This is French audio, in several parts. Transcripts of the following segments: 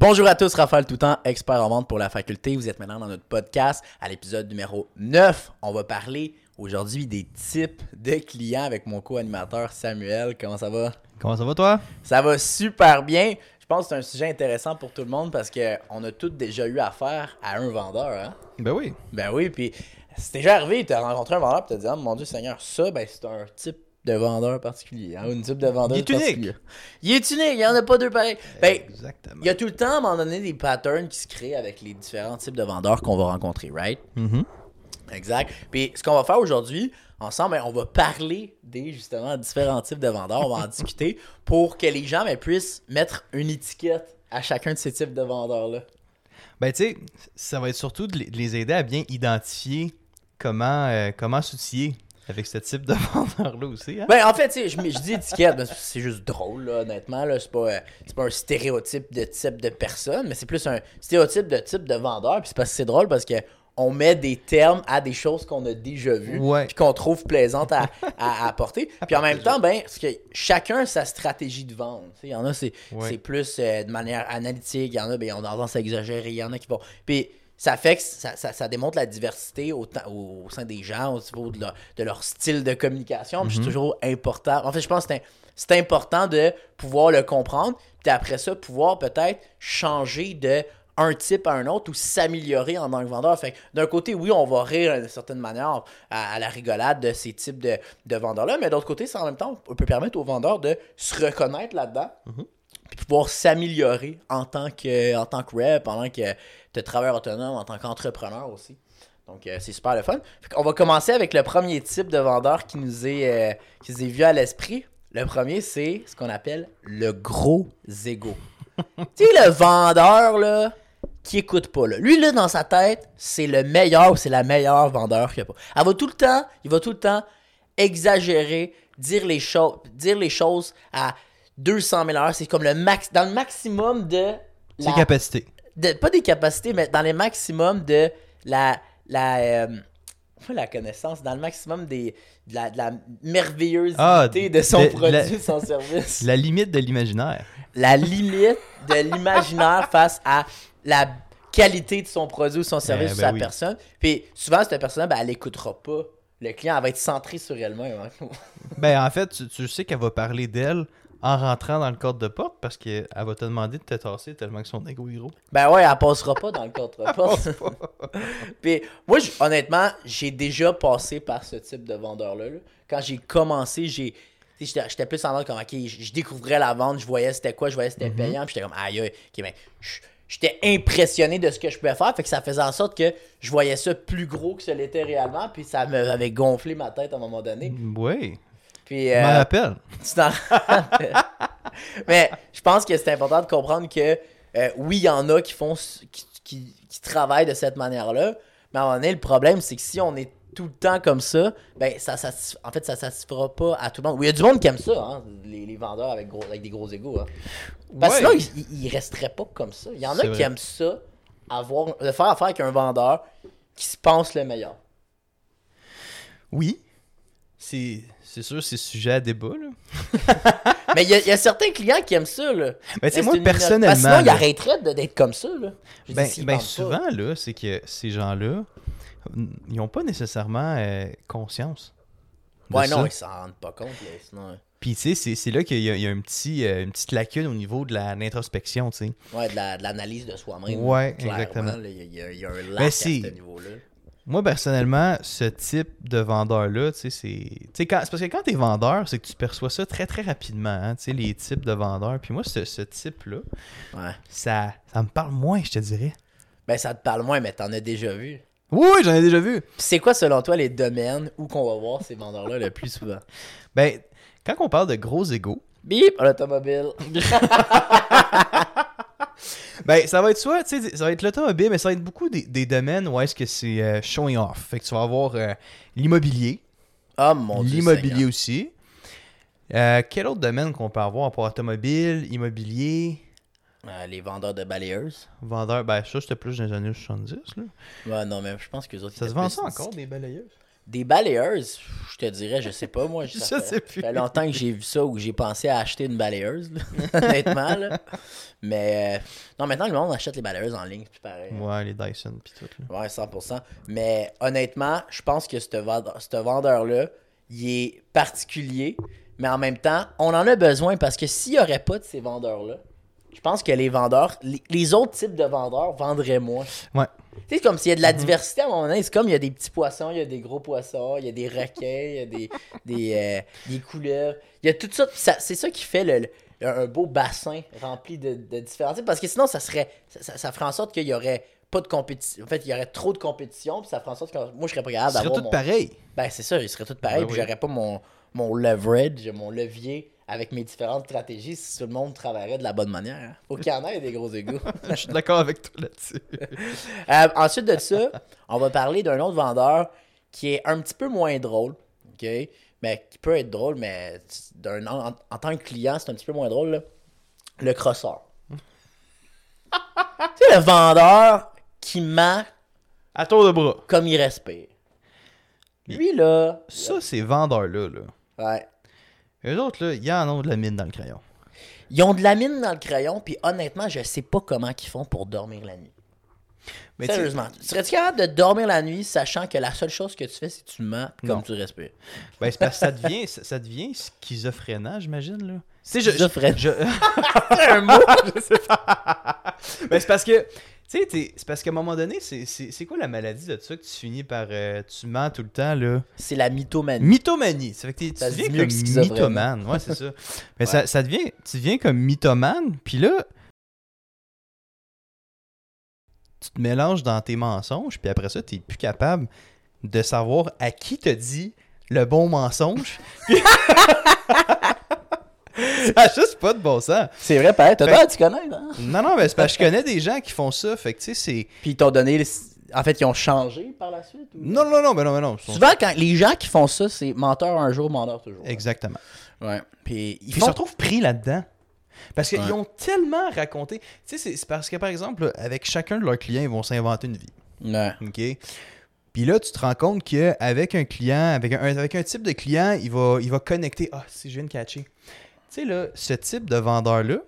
Bonjour à tous, Raphaël Toutant, expert en vente pour la faculté. Vous êtes maintenant dans notre podcast à l'épisode numéro 9. On va parler aujourd'hui des types de clients avec mon co-animateur Samuel. Comment ça va? Comment ça va toi? Ça va super bien. Je pense que c'est un sujet intéressant pour tout le monde parce qu'on a tous déjà eu affaire à un vendeur. Hein? Ben oui. Ben oui, puis c'est déjà arrivé, tu as rencontré un vendeur et tu dit, oh, mon Dieu Seigneur, ça, ben c'est un type de vendeur particulier, hein, un type de vendeur Il est unique. Il est unique, il n'y en a pas deux pareils. Ben, Exactement. il y a tout le temps, à un moment donné, des patterns qui se créent avec les différents types de vendeurs qu'on va rencontrer, right? Mhm. Exact. Puis ce qu'on va faire aujourd'hui, ensemble, ben, on va parler des justement différents types de vendeurs. On va en discuter pour que les gens ben, puissent mettre une étiquette à chacun de ces types de vendeurs-là. Ben tu sais, ça va être surtout de les- de les aider à bien identifier comment, euh, comment s'outiller avec ce type de vendeur-là aussi. Hein? Ben, en fait, je, je dis étiquette, mais c'est juste drôle, là, honnêtement. Là, c'est pas, euh, c'est pas un stéréotype de type de personne, mais c'est plus un stéréotype de type de vendeur. Puis c'est parce que c'est drôle parce que on met des termes à des choses qu'on a déjà vues, Ouais. puis qu'on trouve plaisantes à, à, à apporter. Puis en même temps, ben, parce que chacun a sa stratégie de vente. Il y en a, c'est, Ouais. c'est plus euh, de manière analytique. Il y en a, ben, on a tendance à exagérer. Il y en a qui vont. Puis ça fait que ça, ça, ça démontre la diversité au, au, sein des gens, au niveau de leur, de leur style de communication. C'est toujours important. En fait, je pense que c'est, important de pouvoir le comprendre. Puis après ça, pouvoir peut-être changer de un type à un autre ou s'améliorer en tant que vendeur. Fait d'un côté, oui, on va rire d'une certaine manière à, à la rigolade de ces types de, de vendeurs-là, mais d'autre côté, ça en même temps, on peut permettre aux vendeurs de se reconnaître là-dedans puis pouvoir s'améliorer en tant que en tant que rep, en tant que de travailleur autonome, en tant qu'entrepreneur aussi. Donc euh, c'est super le fun. on va commencer avec le premier type de vendeur qui nous est euh, qui nous est vu à l'esprit. Le premier c'est ce qu'on appelle le gros ego. tu sais le vendeur là qui écoute pas là. Lui là dans sa tête, c'est le meilleur ou c'est la meilleure vendeur qu'il y a pas. Elle va tout le temps, il va tout le temps exagérer, dire les choses, dire les choses à 200 000 heures. C'est comme le max, dans le maximum de, Ses la- capacités. de- pas des capacités, mais dans les maximums de la, la, euh, la connaissance, dans le maximum des, de la, de la merveilleusité Ah, de son de- produit, la- son service. La limite de l'imaginaire. la limite de l'imaginaire face à la qualité de son produit ou son service Eh ou sa oui. personne. Puis souvent, cette personne-là, ben, elle n'écoutera pas. Le client, elle va être centré sur elle-même. hein. Ben en fait, tu, tu sais qu'elle va parler d'elle en rentrant dans le cadre de porte parce qu'elle va te demander de te tasser tellement que son ego est gros. Ben ouais, elle passera pas dans le contre-porte. Puis moi, honnêtement, j'ai déjà passé par ce type de vendeur-là. là. Quand j'ai commencé, j'ai. J'étais plus en mode comme, ok, je découvrais la vente, je voyais c'était quoi, je voyais c'était payant, puis j'étais comme, aïe, aïe, ok, ben, je- j'étais impressionné de ce que je pouvais faire, fait que ça faisait en sorte que je voyais ça plus gros que ce l'était réellement, puis ça m'avait gonflé ma tête à un moment donné. Oui. Puis, Je euh, m'en rappelle. tu t'en rappelles. Mais je pense que c'est important de comprendre que euh, oui, il y en a qui font qui, qui- qui travaillent de cette manière-là. Mais à un moment donné, le problème, c'est que si on est tout le temps comme ça, ben ça, ça en fait, ça satisfera pas à tout le monde. Oui, il y a du monde qui aime ça, hein, les, les vendeurs avec, gros, avec des gros égaux. Hein. Parce que Ouais. sinon, ils, ils resteraient pas comme ça. Il y en a qui vrai. aiment ça, avoir, de faire affaire avec un vendeur qui se pense le meilleur. Oui. C'est c'est sûr, c'est sujet à débat. Là. Mais il y, a- il y a certains clients qui aiment ça, là. Mais tu sais, Mais moi, c'est minorité. personnellement. Parce sinon, ils là, arrêteraient de- d'être comme ça, là. Je Ben, ben pas. souvent, là, c'est que ces gens-là, ils n'ont pas nécessairement euh, conscience. Ouais, ça. non, ils s'en rendent pas compte, là. Sinon, euh, Puis, tu sais, c'est- là qu'il y a, il y a un petit, euh, une petite lacune au niveau de l'introspection, tu sais. ouais, de la- de l'analyse de soi-même. Ouais, clairement, exactement. Il y, a- y un lac Ben, à c'est- ce niveau-là. Moi, personnellement, ce type de vendeur-là, tu sais, c'est... C'est parce que quand t'es vendeur, c'est que tu perçois ça très, très rapidement, hein, tu sais, les types de vendeurs. Puis moi, ce, ce type-là, Ouais. ça, ça me parle moins, je te dirais. Ben, ça te parle moins, mais t'en as déjà vu. Oui, j'en ai déjà vu. Puis c'est quoi, selon toi, les domaines où qu'on va voir ces vendeurs-là le plus souvent? Ben, quand on parle de gros égaux, Bip, l'automobile. Ben, ça va être soit, tu sais, ça va être l'automobile, mais ça va être beaucoup des, des domaines où est-ce que c'est euh, showing off. Fait que tu vas avoir euh, l'immobilier, Oh mon dieu. l'immobilier aussi. Euh, quel autre domaine qu'on peut avoir pour automobile, immobilier, les vendeurs de balayeuses. vendeur, ben ça c'était plus dans les années 70 là. Ouais, non, mais je pense que les autres. Ça se vend ça encore des balayeuses? Des balayeuse, je te dirais, je sais pas, moi. Je ça sais fait, plus. ça fait longtemps que j'ai vu ça ou que j'ai pensé à acheter une balayeuse, là, honnêtement. Là. Mais euh, non, maintenant, le monde achète les balayeuses en ligne, c'est plus pareil. Ouais, les Dyson pis tout. Là. Ouais, 100%. Mais honnêtement, je pense que ce vendeur- ce vendeur-là, il est particulier, mais en même temps, on en a besoin parce que s'il n'y aurait pas de ces vendeurs-là, je pense que les vendeurs, les, les autres types de vendeurs vendraient moins. Ouais. C'est comme s'il y a de la diversité à un moment donné, c'est comme il y a des petits poissons, il y a des gros poissons, il y a des requins, il y a des, des, euh, des couleuvres. Il y a tout ça. C'est ça qui fait le, le- un beau bassin rempli de, de différents types. Parce que sinon, ça serait ça, ça- ça ferait en sorte qu'il y aurait pas de compétition. En fait, il y aurait trop de compétition, puis ça ferait en sorte que moi, je serais pas capable d'avoir tout mon... pareil. Ben, c'est ça, ils seraient tous pareils, Ben puis oui. j'aurais pas mon, mon leverage, mon levier avec mes différentes stratégies si tout le monde travaillerait de la bonne manière. Faut qu'il y en ait des gros égouts. Je suis d'accord avec toi là-dessus. Euh, ensuite de ça, on va parler d'un autre vendeur qui est un petit peu moins drôle, ok? Mais qui peut être drôle, mais d'un, en, en tant que client, c'est un petit peu moins drôle, là. Le crosseur. tu sais, le vendeur qui ment À tour de bras. comme il respire. Lui, là... Ça, ces vendeurs-là, là. Ouais. Eux autres, là, ils en ont de la mine dans le crayon. Ils ont de la mine dans le crayon, puis honnêtement, je sais pas comment ils font pour dormir la nuit. Mais Sérieusement. Serais-tu capable de dormir la nuit sachant que la seule chose que tu fais, c'est que tu mens comme Non. tu respires? Ben, c'est parce que ça devient, ça, ça devient schizophrénant, j'imagine, là. Sais, je- je- C'est un mot! je sais pas. Ben, c'est parce que, tu sais, c'est parce qu'à un moment donné, c'est- quoi la maladie de ça que tu finis par. euh, tu mens tout le temps, là? C'est la mythomanie. Mythomanie. Ça fait que tu deviens comme mythomane. Ouais, c'est ça. Mais ça, ça devient. Tu deviens comme mythomane, puis là. Tu te mélanges dans tes mensonges, puis après ça, t'es plus capable de savoir à qui te dit le bon mensonge. ça a juste pas de bon sens. C'est vrai, pareil. T'as Fait- tu connais, hein? Non, non, mais c'est parce que je connais des gens qui font ça. Fait que, tu sais, c'est. Puis ils t'ont donné. les- En fait, ils ont changé par la suite? ou- Non, non, non, mais non, mais non. ils sont- Souvent, quand les gens qui font ça, c'est menteur un jour, menteur toujours. Exactement. Ouais. Puis ils se retrouvent pris là-dedans. Parce qu'ils Ouais. ont tellement raconté. Tu sais, c'est- parce que, par exemple, avec chacun de leurs clients, ils vont s'inventer une vie. Ouais. OK? Puis là, tu te rends compte qu'avec un client, avec un, avec un type de client, il va, il va connecter. Ah, si je viens de catcher. Sais, là, ce type de vendeur-là,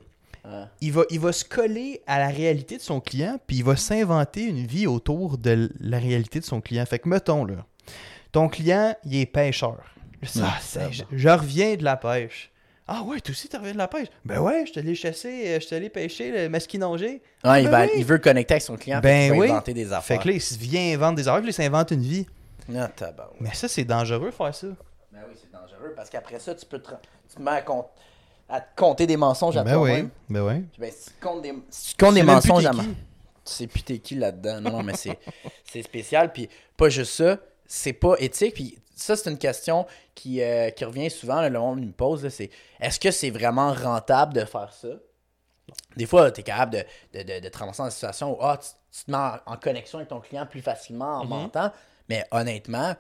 Ouais. il va, il va se coller à la réalité de son client, puis il va s'inventer une vie autour de la réalité de son client. Fait que, mettons, là, ton client, il est pêcheur. Ah, ça, je, je reviens de la pêche. Ah ouais, toi aussi, tu reviens de la pêche? Ben ouais, je te l'ai chassé, euh, je te l'ai pêché, le masquinongé. Ouais, il, Ben va- oui. il veut connecter avec son client. Ben oui. inventer des Fait affaires. que là, il vient inventer des affaires, puis il s'invente une vie. Ah. Mais ça, c'est dangereux faire ça. Ben oui, c'est dangereux parce qu'après ça, tu peux te, tu te mets à, compte- à te compter des mensonges à Ben oui, toi-même. ben oui. Ben, si tu comptes des, si tu comptes des mensonges à ma- Tu sais plus t'es qui là-dedans. Non, non, mais c'est, c'est spécial. Puis pas juste ça, c'est pas éthique. Puis ça, c'est une question qui, euh, qui revient souvent. là, le monde me pose. là, c'est est-ce que c'est vraiment rentable de faire ça? Des fois, tu es capable de, de, de, de te ramasser dans une situation où ah, tu, tu te mets en, en connexion avec ton client plus facilement en Mhm. mentant. Mais honnêtement,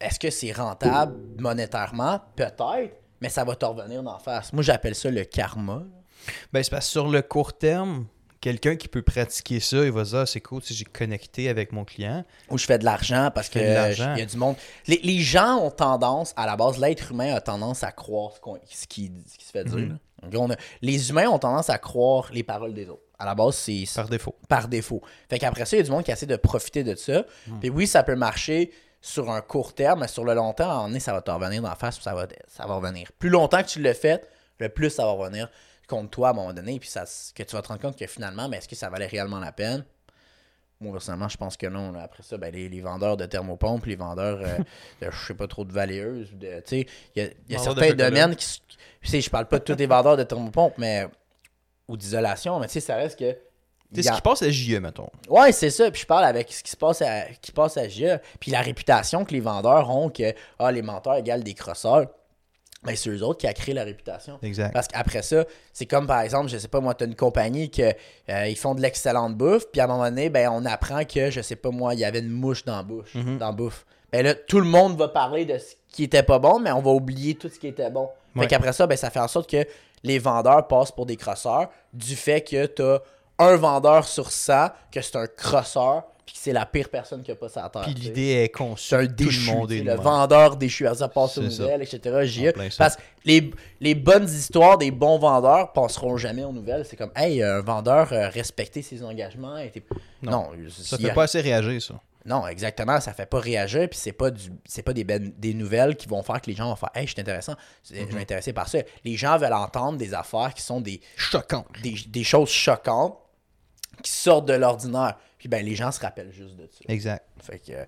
est-ce que c'est rentable monétairement? Peut-être, mais ça va te revenir d'en face. Moi, j'appelle ça le karma. Ben, c'est parce que sur le court terme, quelqu'un qui peut pratiquer ça, il va se dire, ah, c'est cool, sais, j'ai connecté avec mon client. où je fais de l'argent parce que fais de euh, l'argent. il y a du monde. Les, les gens ont tendance, à la base, l'être humain a tendance à croire ce, qui, ce qui se fait dire. Mhm. on a- les humains ont tendance à croire les paroles des autres. À la base, c'est Par défaut. par défaut. Fait qu'après ça, il y a du monde qui essaie de profiter de ça. Puis oui, ça peut marcher sur un court terme, mais sur le long terme, à un moment donné, ça va te revenir d'en face, puis ça va, ça va revenir. Plus longtemps que tu le fais, le plus ça va revenir contre toi à un moment donné, puis ça, que tu vas te rendre compte que finalement, ben, est-ce que ça valait réellement la peine? Moi, personnellement, je pense que non. là. Après ça, ben, les, les vendeurs de thermopompes, les vendeurs euh, de, je sais pas trop, de balayeuses, ou de, il y a, y certains domaines qui... je parle pas de tous les vendeurs de thermopompes, mais... Ou d'isolation, mais tu sais, ça reste que... Tu sais, y ce qui passe à JE, mettons. Ouais, c'est ça. Puis je parle avec ce qui se passe à, qui passe à GIA. Puis la réputation que les vendeurs ont que ah, les menteurs égale des crosseurs. Ben, c'est eux autres qui a créé la réputation. Exact. Parce qu'après ça, c'est comme par exemple, je sais pas, moi, t'as une compagnie que euh, ils font de l'excellente bouffe, puis à un moment donné, ben, on apprend que, je sais pas moi, il y avait une mouche dans la bouche, Mhm. dans la bouffe. Ben là, tout le monde va parler de ce qui était pas bon, mais on va oublier tout ce qui était bon. Fait Ouais. qu'après ça, ben, ça fait en sorte que les vendeurs passent pour des crosseurs du fait que t'as un vendeur sur 100 que c'est un crosseur, puis que c'est la pire personne qui a pas sa terre. Puis l'idée est conçue. C'est un tout déchu, le monde est le vendeur déchu. Ça passe aux ça. nouvelles, etc. J'y ça. Parce que les, les bonnes histoires des bons vendeurs passeront jamais aux nouvelles. C'est comme, hey, un vendeur euh, respecter ses engagements. Non. Non, Ça fait a- pas assez réagir, ça. non, exactement. Ça fait pas réagir. Puis c'est pas du, c'est pas des, ben- des nouvelles qui vont faire que les gens vont faire, hey, je suis intéressant. Je Mm-hmm. suis intéressé par ça. Les gens veulent entendre des affaires qui sont des, Choquant. des, des choses choquantes qui sortent de l'ordinaire. Puis ben, les gens se rappellent juste de ça. Exact. Fait que euh,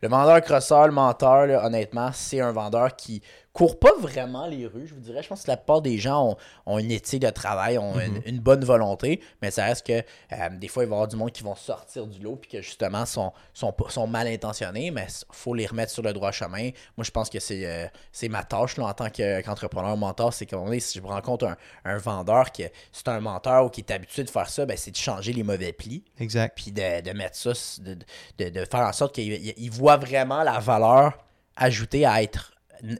le vendeur crosseur, le menteur, là, honnêtement, c'est un vendeur qui court pas vraiment les rues, je vous dirais. Je pense que la plupart des gens ont, ont une éthique de travail, ont une, une bonne volonté, mais ça reste que euh, des fois, il va y avoir du monde qui vont sortir du lot puis que justement sont, sont, mal intentionnés, mais il faut les remettre sur le droit chemin. Moi, je pense que c'est euh, ma tâche là, en tant que- qu'entrepreneur mentor, c'est qu'on est, si je rencontre un, un vendeur qui c'est un menteur ou qui est habitué de faire ça, ben, c'est de changer les mauvais plis Exact. puis de, de mettre ça, de, de, de faire en sorte qu'il il- il voit vraiment la valeur ajoutée à être,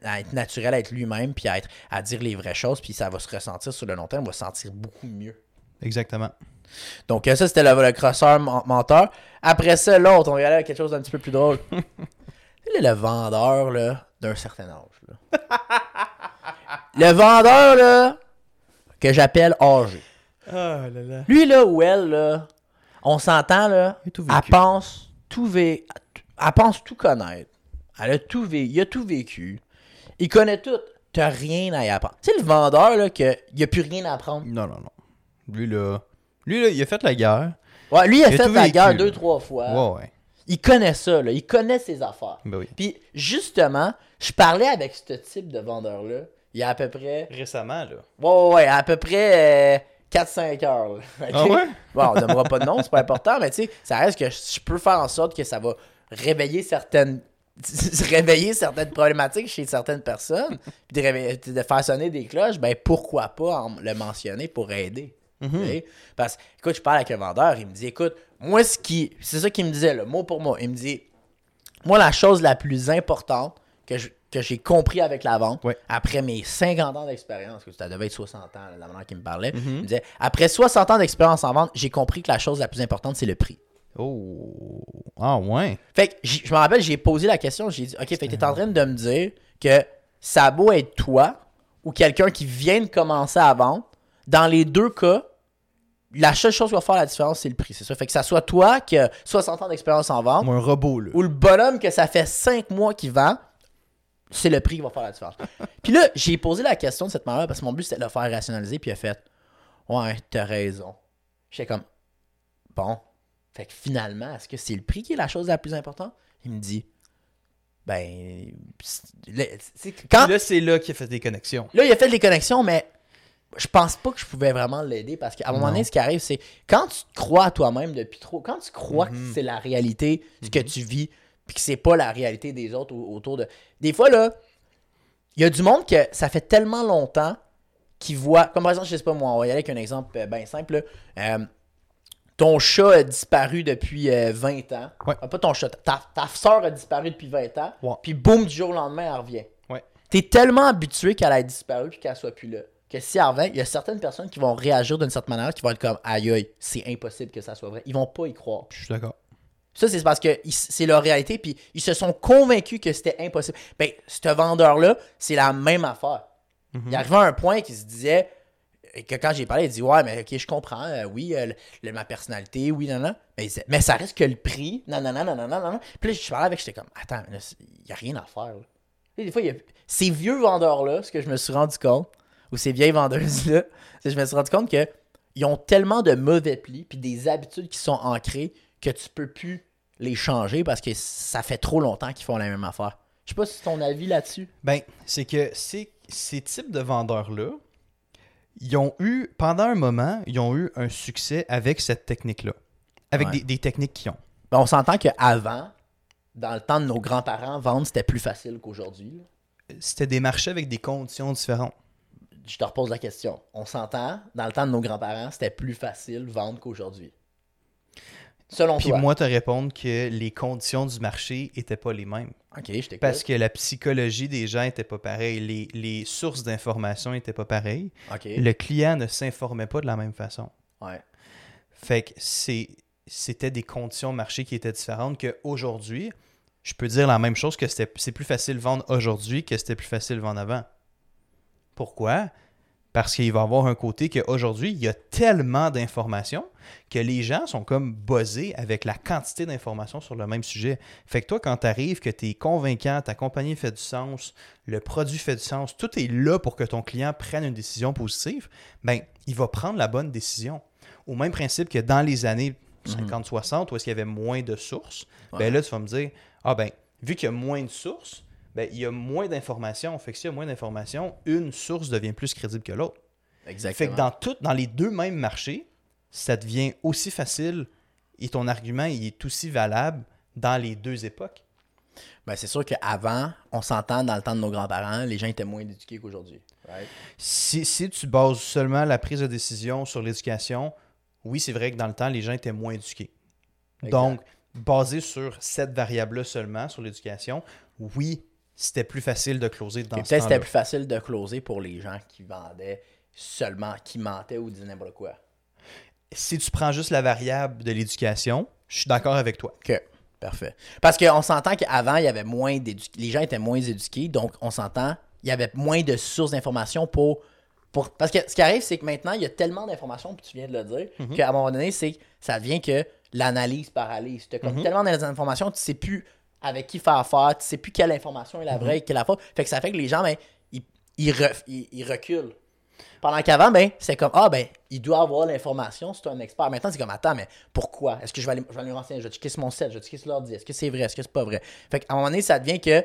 à être naturel, à être lui-même, puis à, être, à dire les vraies choses, puis ça va se ressentir sur le long terme, on va se sentir beaucoup mieux. Exactement. Donc ça, c'était le, le crosseur men- menteur. Après ça, l'autre, on va aller avec quelque chose d'un petit peu plus drôle. C'est le vendeur là, d'un certain âge. là. le vendeur là, que j'appelle âgé. Ah là là. Lui, là, ou elle, là, on s'entend, là, elle pense tout, vé- elle pense tout connaître. Elle a tout vé- il a tout vécu. Il connaît tout. T'as rien à y apprendre. Tu sais, le vendeur, là, que, il a plus rien à apprendre. Non, non, non. Lui, là. Lui, là, il a fait la guerre. Ouais, lui, il a Il fait la guerre deux, trois fois. Ouais, ouais. Il connaît ça, là. Il connaît ses affaires. Ben oui. Puis, justement, je parlais avec ce type de vendeur-là il y a à peu près... Récemment, là. Ouais, ouais, ouais, à peu près... euh, 4-5 heures. là. Ah Ok? ouais? Bon, on nommera pas de nom, c'est pas important, mais tu sais, ça reste que je peux faire en sorte que ça va réveiller certaines réveiller certaines problématiques chez certaines personnes, puis de, réveiller- de faire sonner des cloches, ben pourquoi pas en le mentionner pour aider. sais? Parce que, écoute, je parle avec un vendeur, il me dit, écoute, moi, ce qui. C'est ça qu'il me disait, là, mot pour mot. Il me dit, moi, la chose la plus importante que je- que j'ai compris avec la vente, après mes 50 ans d'expérience, que ça devait être 60 ans, la manière qu'il me parlait, il me disait, après 60 ans d'expérience en vente, j'ai compris que la chose la plus importante, c'est le prix. Oh. Ah, ouais. Fait que je me rappelle, j'ai posé la question, j'ai dit, OK, fait que t'es en train de me dire que ça a beau être toi ou quelqu'un qui vient de commencer à vendre, dans les deux cas, la seule chose qui va faire la différence, c'est le prix. C'est ça. Fait que ça soit toi qui a 60 ans d'expérience en vente Comme un robot, là. ou le bonhomme que ça fait 5 mois qu'il vend, c'est le prix qui va faire la différence. puis là, j'ai posé la question de cette manière parce que mon but c'était de le faire rationaliser, puis il a fait Ouais, t'as raison. J'étais comme Bon. Fait que finalement, est-ce que c'est le prix qui est la chose la plus importante? Il me dit Ben. Quand, Là, c'est là qu'il a fait des connexions. Là, il a fait des connexions, mais je pense pas que je pouvais vraiment l'aider parce qu'à un moment donné, ce qui arrive, c'est quand tu te crois à toi-même depuis trop, quand tu crois Mhm. que c'est la réalité, ce que tu vis, puis que c'est pas la réalité des autres au- autour de. Des fois, là, il y a du monde que ça fait tellement longtemps qu'ils voient. Comme par exemple, je sais pas moi, on va y aller avec un exemple bien simple. là. Euh, ton chat a disparu depuis euh, 20 ans. Ouais. Ah, pas ton chat, ta, ta soeur a disparu depuis 20 ans. Ouais. Puis boum, du jour au lendemain, elle revient. Ouais. T'es tellement habitué qu'elle ait disparu puis qu'elle soit plus là. Que si elle revient, il y a certaines personnes qui vont réagir d'une certaine manière, qui vont être comme aïe aïe, c'est impossible que ça soit vrai. Ils vont pas y croire. Je suis d'accord. Ça, c'est parce que c'est leur réalité, puis ils se sont convaincus que c'était impossible. Ben, ce vendeur-là, c'est la même affaire. Il arrivait à un point qu'il se disait, et que quand j'ai parlé, il dit Ouais, mais ok, je comprends, euh, oui, euh, ma personnalité, oui, non. Mais, ça reste que le prix, non, non, non, non. Puis là, je parlais avec, j'étais comme Attends, il n'y a rien à faire. Des fois, ces vieux vendeurs-là, ce que je me suis rendu compte, ou ces vieilles vendeuses-là, je me suis rendu compte que ils ont tellement de mauvais plis puis des habitudes qui sont ancrées que tu peux plus les changer parce que ça fait trop longtemps qu'ils font la même affaire. Je sais pas si c'est ton avis là-dessus. Ben, c'est que ces, ces types de vendeurs-là, ils ont eu, pendant un moment, ils ont eu un succès avec cette technique-là. Avec Ouais. des, des techniques qu'ils ont. Ben, on s'entend qu'avant, dans le temps de nos grands-parents, vendre c'était plus facile qu'aujourd'hui. C'était des marchés avec des conditions différentes. Je te repose la question. On s'entend, dans le temps de nos grands-parents, c'était plus facile vendre qu'aujourd'hui. Selon Puis toi. moi, te répondre que les conditions du marché étaient pas les mêmes. Ok, je t'écoute. Parce que la psychologie des gens était pas pareille, les, les sources d'information étaient pas pareilles. Le client ne s'informait pas de la même façon. Ouais. Fait que c'est c'était des conditions de marché qui étaient différentes qu'aujourd'hui. Je peux dire la même chose que c'était- c'est plus facile de vendre aujourd'hui que c'était plus facile de vendre avant. Pourquoi? Parce qu'il va y avoir un côté qu'aujourd'hui, il y a tellement d'informations que les gens sont comme buzzés avec la quantité d'informations sur le même sujet. Fait que toi, quand tu arrives, que tu es convaincant, ta compagnie fait du sens, le produit fait du sens, tout est là pour que ton client prenne une décision positive, ben, il va prendre la bonne décision. Au même principe que dans les années 50-60, où est-ce qu'il y avait moins de sources, Ouais. ben là, tu vas me dire, ah ben, vu qu'il y a moins de sources, ben, il y a moins d'informations. Fait que s'il y a moins d'informations, une source devient plus crédible que l'autre. Exactement. Fait que dans, tout, dans les deux mêmes marchés, ça devient aussi facile et ton argument il est aussi valable dans les deux époques. Ben, c'est sûr qu'avant, on s'entend dans le temps de nos grands-parents, les gens étaient moins éduqués qu'aujourd'hui. Right? Si, si tu bases seulement la prise de décision sur l'éducation, oui, c'est vrai que dans le temps, les gens étaient moins éduqués. Exact. Donc, basé sur cette variable-là seulement, sur l'éducation, oui, c'était plus facile de closer dans Peut-être c'était plus facile de closer pour les gens qui vendaient seulement, qui mentaient ou disaient n'importe quoi. Si tu prends juste la variable de l'éducation, je suis d'accord avec toi. OK. Parfait. Parce qu'on s'entend qu'avant, il y avait moins. Les gens étaient moins éduqués, donc on s'entend, il y avait moins de sources d'informations pour, pour. Parce que ce qui arrive, c'est que maintenant, il y a tellement d'informations, puis tu viens de le dire, Mhm. qu'à un moment donné, c'est ça devient que l'analyse paralyse. Tu as Mhm. tellement d'informations, tu sais plus avec qui faire affaire, tu sais plus quelle information est la Mhm. vraie, quelle est la fausse. Fait que ça fait que les gens, ben, ils, ils, re- ils- ils reculent. Pendant qu'avant, ben, c'est comme, ah, ben, il doit avoir l'information, c'est un expert. Maintenant, c'est comme, attends, mais pourquoi? Est-ce que je vais aller, je vais aller me renseigner? Je vais checker sur mon site, je vais checker sur l'ordi. Est-ce que c'est vrai? Est-ce que c'est pas vrai? Fait qu'à un moment donné, ça devient que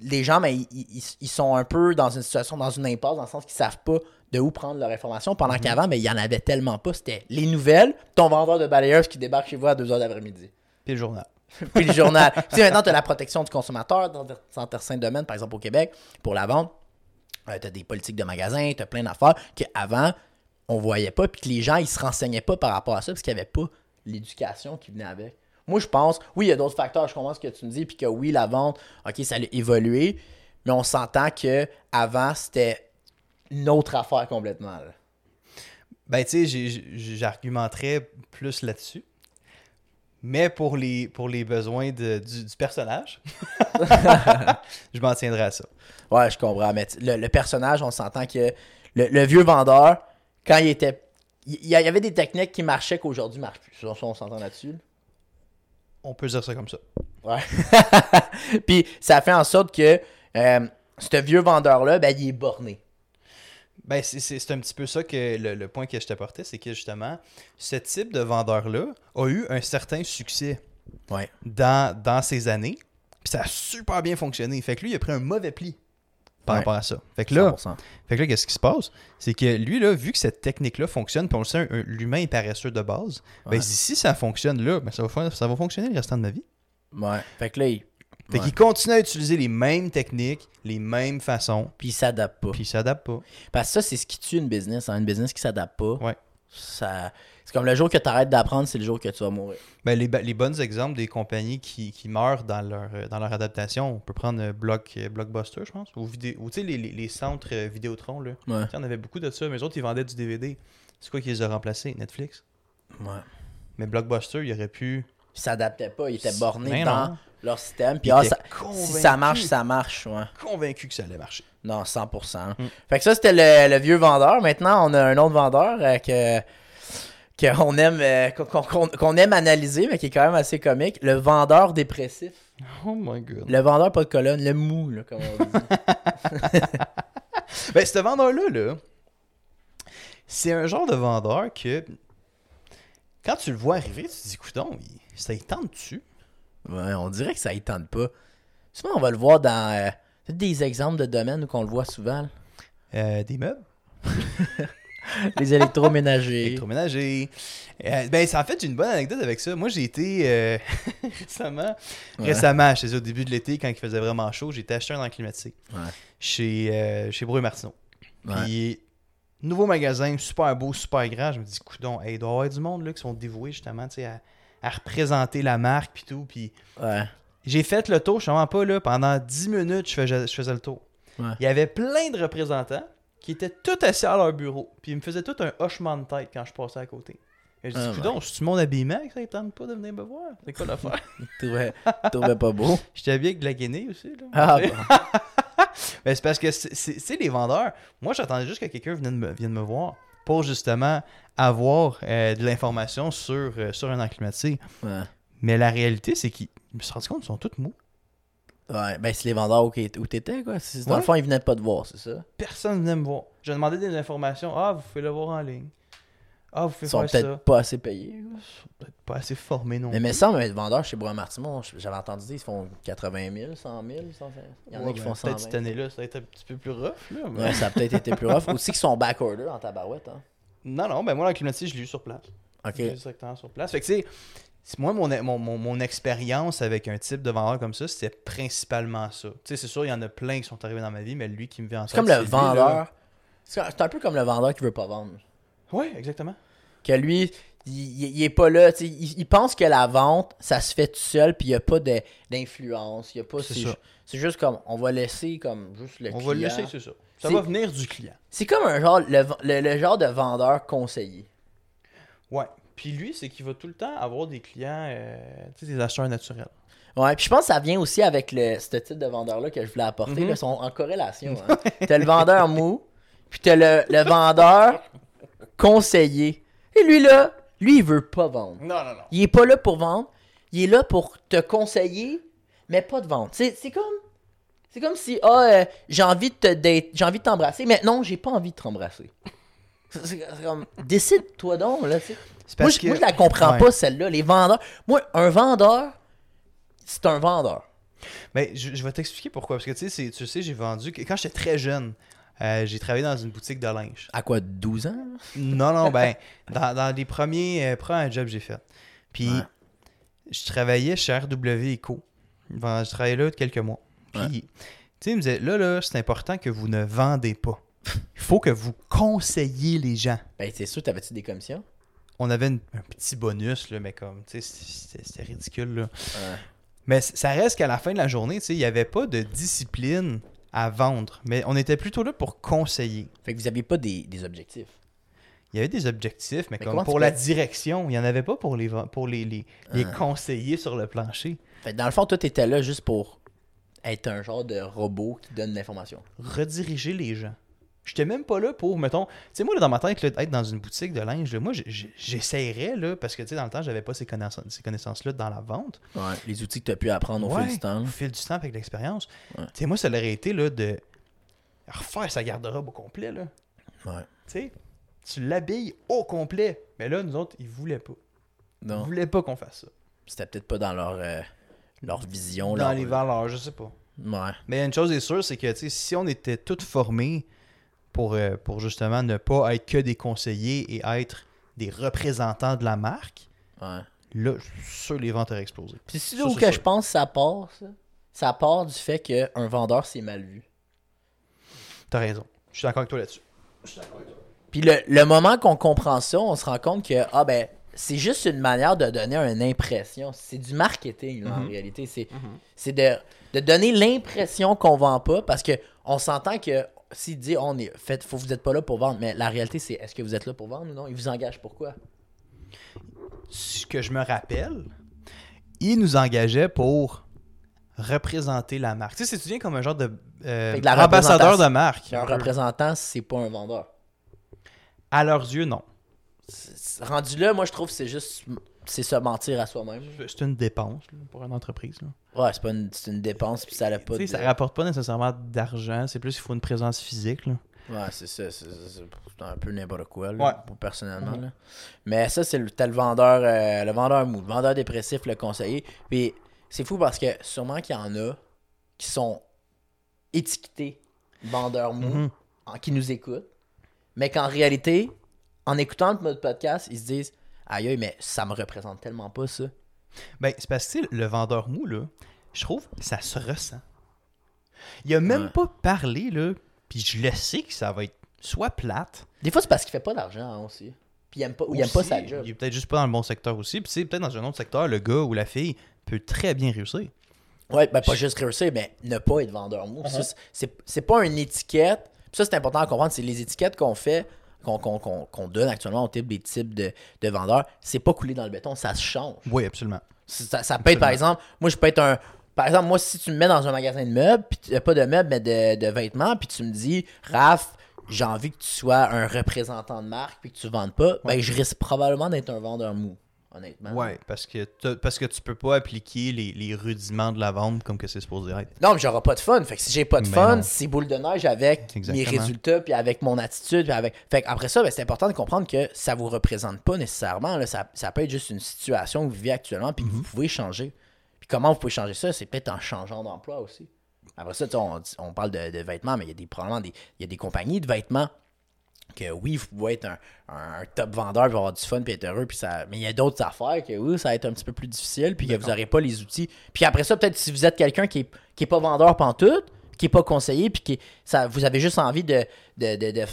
les gens, ben, ils, ils- ils sont un peu dans une situation, dans une impasse, dans le sens qu'ils savent pas de où prendre leur information. Pendant qu'avant, ben, il y en avait tellement pas. C'était les nouvelles, ton vendeur de balayeurs qui débarque chez vous à 2h d'après-midi. Puis le journal. Puis le journal. tu sais, maintenant, tu as la protection du consommateur dans certains domaines, par exemple au Québec, pour la vente. tu as des politiques de magasins, tu as plein d'affaires qu'avant, on voyait pas, puis que les gens, ils se renseignaient pas par rapport à ça, parce qu'il n'y avait pas l'éducation qui venait avec. Moi, je pense, oui, il y a d'autres facteurs, je comprends ce que tu me dis, puis que oui, la vente, OK, ça a évolué, mais on s'entend que avant c'était une autre affaire complètement. Ben, tu sais, j'argumenterais plus là-dessus. Mais pour les, pour les besoins de- du, du personnage, je m'en tiendrai à ça. Ouais, je comprends. Mais le, le personnage, on s'entend que le, le vieux vendeur, quand il était. Il y avait des techniques qui marchaient qu'aujourd'hui ne marchent plus. On s'entend là-dessus. On peut dire ça comme ça. Ouais. Puis ça fait en sorte que euh, ce vieux vendeur-là, ben, il est borné. Ben, c'est- un petit peu ça que le, le point que je t'apportais, c'est que justement, ce type de vendeur-là a eu un certain succès Ouais. dans, dans ces années. Puis ça a super bien fonctionné. Fait que lui, il a pris un mauvais pli par Ouais. rapport à ça. Fait que là, 100%. Fait que là, qu'est-ce qui se passe? C'est que lui, là, vu que cette technique-là fonctionne, puis on le sait, l'humain est paresseux de base, ben, Ouais. si ça fonctionne là, ben, ça, va, ça va fonctionner le restant de ma vie. Ouais. Fait que là, il, Fait Ouais. qu'il continue à utiliser les mêmes techniques, les mêmes façons, puis il s'adapte pas. puis il s'adapte pas. Parce que ça, c'est ce qui tue une business. hein. Une business qui s'adapte pas. Ouais. Ça... C'est comme le jour que tu arrêtes d'apprendre, c'est le jour que tu vas mourir. Ben, les, les bons exemples des compagnies qui, qui meurent dans leur, euh, dans leur adaptation, on peut prendre euh, Block, euh, Blockbuster, je pense, ou, vidé- ou tu sais, les, les- les centres Vidéotron, là. Ouais. On avait beaucoup de ça, mais eux autres, ils vendaient du DVD. C'est quoi qui les a remplacés? Netflix? Ouais. Mais Blockbuster, il aurait pu... Ils s'adaptaient pas, ils étaient bornés Ben dans non. leur système. Puis ah, ça- si ça marche, ça marche. Ouais. convaincu que ça allait marcher. Non, 100%. Mm. Fait que ça, c'était le, le vieux vendeur. Maintenant, on a un autre vendeur euh, que qu'on aime, euh, qu'on- qu'on qu'on aime analyser, mais qui est quand même assez comique. Le vendeur dépressif. Oh my god. Le vendeur pas de colonne, le mou, là, comme on dit. Ben, ce vendeur-là, là, c'est un genre de vendeur que, quand tu le vois arriver, tu te dis, coudon, il- ça y tente dessus. ouais, on dirait que ça y tente pas. Souvent, on va le voir dans euh, des exemples de domaines où on le voit souvent. Euh, des meubles, Les électroménagers. électroménagers. Euh, ben, c'est- en fait, j'ai une bonne anecdote avec ça. Moi, j'ai été euh, récemment, Ouais. récemment, je faisais au début de l'été, quand il faisait vraiment chaud, j'ai été acheter un climatisé Ouais. chez, euh, chez Brouille Martineau. Ouais. Puis, nouveau magasin, super beau, super grand. Je me dis, coudon, hey, il doit y avoir du monde là, qui sont dévoués justement tu sais, à, à représenter la marque puis tout. Puis Ouais. j'ai fait le tour, je ne pas là, pendant 10 minutes, je faisais, je faisais le tour. Ouais. Il y avait plein de représentants qui étaient tous assis à leur bureau. Puis ils me faisaient tout un hochement de tête quand je passais à côté. Et je Ah, dis, ben. donc, c'est-tu mon habillement que ça ne tente pas de venir me voir? C'est quoi l'affaire? Trouvais, trouvais pas beau. J'étais habillé avec de la Guinée aussi. Là. Ah, bon. Ben, c'est parce que, c'est- c'est- les vendeurs, moi, j'attendais juste que quelqu'un vienne, me- vienne me voir pour justement avoir euh, de l'information sur, euh, sur un climatisé. Ouais. Mais la réalité, c'est qu'ils je me suis rendu compte qu'ils sont tous mous. Ouais, ben c'est les vendeurs où, t'étais, quoi. Dans Ouais. le fond, ils venaient pas te voir, c'est ça? Personne venait me voir. J'ai demandé des informations. Ah, vous pouvez le voir en ligne. Ah, vous pouvez Ils sont faire peut-être pas assez payés. quoi. Peut-être pas assez formés non Mais, mais ça, mais vendeurs chez Bois-Martimon, j'avais entendu dire, ils font 80 000, 100 000, 150 Il y en a Ouais, qui ben, font 120 Peut-être cette année-là, ça a été un petit peu plus rough. Là, mais- Ouais, ça a peut-être été plus rough. Aussi qu'ils sont backorder en tabarouette, hein. Non, non, ben moi, la climatisée, je l'ai eu sur place. Ok. Je l'ai eu directement sur place. Fait que, tu sais, c'est- moi, mon, mon, mon, mon expérience avec un type de vendeur comme ça, c'était principalement ça. Tu sais, c'est sûr, il y en a plein qui sont arrivés dans ma vie, mais lui qui me vient en C'est comme le vendeur. C'est c'est un peu comme le vendeur qui veut pas vendre. Oui, exactement. Que lui, il, est pas là. Il, il pense que la vente, ça se fait tout seul, puis il y a pas d'influence. Il y a pas. C'est juste comme, on va laisser comme juste le On client. va le laisser, c'est ça. Ça va venir du client. C'est comme un genre, le, le- le genre de vendeur conseiller. Ouais. Puis lui, c'est qu'il va tout le temps avoir des clients, euh, tu sais, des acheteurs naturels. Ouais, puis je pense que ça vient aussi avec le, ce type de vendeur-là que je voulais apporter. Mhm. là, Ils sont en corrélation. Hein. t'as le vendeur mou, puis t'as le, le vendeur conseiller. Et lui, là, lui, il veut pas vendre. Non, non, non. Il est pas là pour vendre. Il est là pour te conseiller, mais pas de vendre. C'est comme. C'est comme si, ah, euh, j'ai envie de te j'ai envie de t'embrasser, mais non, j'ai pas envie de t'embrasser. C'est comme, décide-toi donc, là, Moi, que- moi, je la comprends Ouais. pas, celle-là. Les vendeurs. Moi, un vendeur, c'est un vendeur. Mais je, je vais t'expliquer pourquoi. Parce que tu sais, c'est- tu sais, j'ai vendu. Quand j'étais très jeune, euh, j'ai travaillé dans une boutique de linge. À quoi, 12 ans? Non, non, ben, dans, dans les premiers, euh, premiers jobs que j'ai fait. Puis, Ouais. je travaillais chez RW Eco. Ben, je travaillais là quelques mois. Puis, Ouais. tu sais, il me disait, là, là, c'est important que vous ne vendez pas. Il faut que vous conseillez les gens. Ben, c'est sûr, t'avais-tu des commissions? On avait une- un petit bonus, là, mais comme, tu sais, c'était ridicule, là. Ouais. Mais ça reste qu'à la fin de la journée, tu sais, il n'y avait pas de discipline à vendre. Mais on était plutôt là pour conseiller. Fait que vous aviez pas des, des objectifs. Il y avait des objectifs, mais, Mais comme pour tu la peux- direction, il n'y en avait pas pour les, pour les, les, les Ah. conseillers sur le plancher. Fait que dans le fond, toi, t'étais là juste pour être un genre de robot qui donne l'information. Rediriger les gens. J'étais même pas là pour, mettons, tu sais, moi, là, dans ma tête, là, être dans une boutique de linge, là, moi, j'essayerais, là, parce que, tu sais, dans le temps, j'avais pas ces connaissances- ces connaissances-là dans la vente. Ouais. Les outils que t'as pu apprendre au Ouais, fil du temps. Au fil du temps, avec l'expérience. Ouais. Tu sais, moi, ça aurait été, là, de refaire sa garde-robe au complet, là. Ouais. Tu sais, tu l'habilles au complet. Mais là, nous autres, ils voulaient pas. Ils Non. voulaient pas qu'on fasse ça. C'était peut-être pas dans leur, euh, leur vision. Dans leur- les valeurs, je sais pas. Ouais. Mais une chose est sûre, c'est que tu sais, si on était tous formés pour, euh, pour justement ne pas être que des conseillers et être des représentants de la marque, Ouais. là, je suis sûr que les ventes auraient explosé. Puis c'est Ça, là où c'est que sûr. je pense que ça part, ça. Ça part du fait qu'un vendeur, c'est mal vu. T'as raison. Je suis d'accord avec toi là-dessus. Puis le, le moment qu'on comprend ça, on se rend compte que, ah ben, c'est juste une manière de donner une impression. C'est du marketing, là, en Mhm. réalité. C'est c'est de, de donner l'impression qu'on vend pas parce que on s'entend que s'il dit, on est fait, faut vous êtes pas là pour vendre, mais la réalité, c'est est-ce que vous êtes là pour vendre ou non? Il vous engage pourquoi? Ce que je me rappelle, ils nous engageaient pour représenter la marque. Tu sais, c'est bien comme un genre de euh, ambassadeur de marque? Un représentant, c'est pas un vendeur. À leurs yeux, non. Rendu là, moi, je trouve que c'est juste. C'est se mentir à soi-même. C'est une dépense là, pour une entreprise. là. Ouais, c'est pas une, c'est une dépense, puis ça n'a pas de. Ça rapporte pas nécessairement d'argent, c'est plus qu'il faut une présence physique. Là. Ouais, c'est ça. C'est un peu n'importe quoi, là, Ouais. pour- personnellement. Là. Mais ça, c'est le vendeur, euh, le vendeur mou, le vendeur dépressif, le conseiller. Puis c'est fou parce que sûrement qu'il y en a qui sont étiquetés vendeurs mou, Mhm. en- qui nous écoutent, mais qu'en réalité, en écoutant notre podcast, ils se disent Aïe, aïe, mais ça me représente tellement pas ça. Ben, c'est parce que le vendeur mou, là, je trouve que ça se ressent. Il a même Ouais. pas parlé, là, puis je le sais que ça va être soit plate. Des fois, c'est parce qu'il fait pas d'argent hein, aussi. Puis il aime pas, ou il aime pas sa job. Il est peut-être juste pas dans le bon secteur aussi. Puis tu sais, peut-être dans un autre secteur, le gars ou la fille peut très bien réussir. Ouais, ben pas juste réussir, mais ne pas être vendeur mou. Uh-huh. C'est- c'est c'est pas une étiquette. Puis ça, c'est important à comprendre. C'est les étiquettes qu'on fait qu'on donne actuellement au type des types de, de vendeurs, c'est pas coulé dans le béton, ça se change. Oui, absolument. Ça, ça peut être, par exemple, moi, je peux être un. Par exemple, moi, si tu me mets dans un magasin de meubles, puis euh, pas de meubles, mais de, de vêtements, puis tu me dis, Raph, j'ai envie que tu sois un représentant de marque, puis que tu vendes pas, ben, je risque probablement d'être un vendeur mou, honnêtement. Ouais, parce que, parce que tu peux pas appliquer les, les rudiments de la vente comme que c'est supposé être. Non, mais j'aurai pas de fun. Fait que si j'ai pas de fun, c'est boule de neige avec Exactement. mes résultats, puis avec mon attitude, puis avec. Fait que après ça, ben, c'est important de comprendre que ça vous représente pas nécessairement. Là. Ça, ça peut être juste une situation que vous vivez actuellement, puis que Mhm. vous pouvez changer. Puis comment vous pouvez changer ça, c'est peut-être en changeant d'emploi aussi. Après ça, on, on parle de, de vêtements, mais il y a des probablement des, il y a des compagnies de vêtements que oui, vous pouvez être un, un- top vendeur, puis avoir du fun, puis être heureux, puis ça... mais il y a d'autres affaires que oui, ça va être un petit peu plus difficile, puis que vous n'aurez pas les outils. Puis après ça, peut-être si vous êtes quelqu'un qui est, qui est pas vendeur pantoute, qui est pas conseiller, puis qui ça, vous avez juste envie de, de, de, de,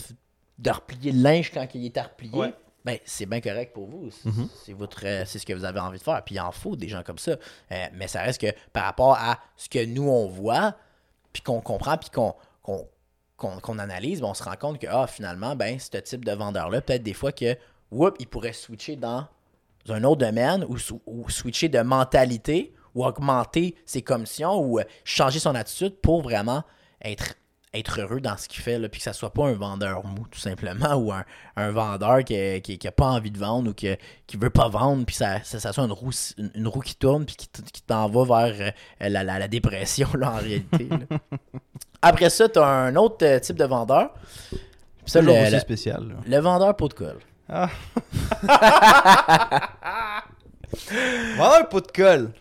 de replier le linge quand il est à replier, Ouais. ben, c'est bien correct pour vous. C'est Mhm. c'est votre, euh, c'est ce que vous avez envie de faire. Puis il en faut des gens comme ça. Euh, mais ça reste que par rapport à ce que nous, on voit, puis qu'on comprend, puis qu'on qu'on qu'on analyse, ben, on se rend compte que ah, finalement, ben, ce type de vendeur-là, peut-être des fois que whoop, il pourrait switcher dans un autre domaine ou, switcher de mentalité ou augmenter ses commissions ou euh, changer son attitude pour vraiment être, heureux dans ce qu'il fait, puis que ça soit pas un vendeur mou, tout simplement, ou un, vendeur qui, qui, qui a pas envie de vendre ou qui, qui veut pas vendre, puis ça, ça, soit une roue, qui tourne, puis qui, t- qui t'envoie vers euh, la, dépression, là, en réalité. Après ça, tu as un autre euh, type de vendeur. Puis ça, le, aussi le- spécial. là. le vendeur pot de colle. Ah. Voilà un pot de colle.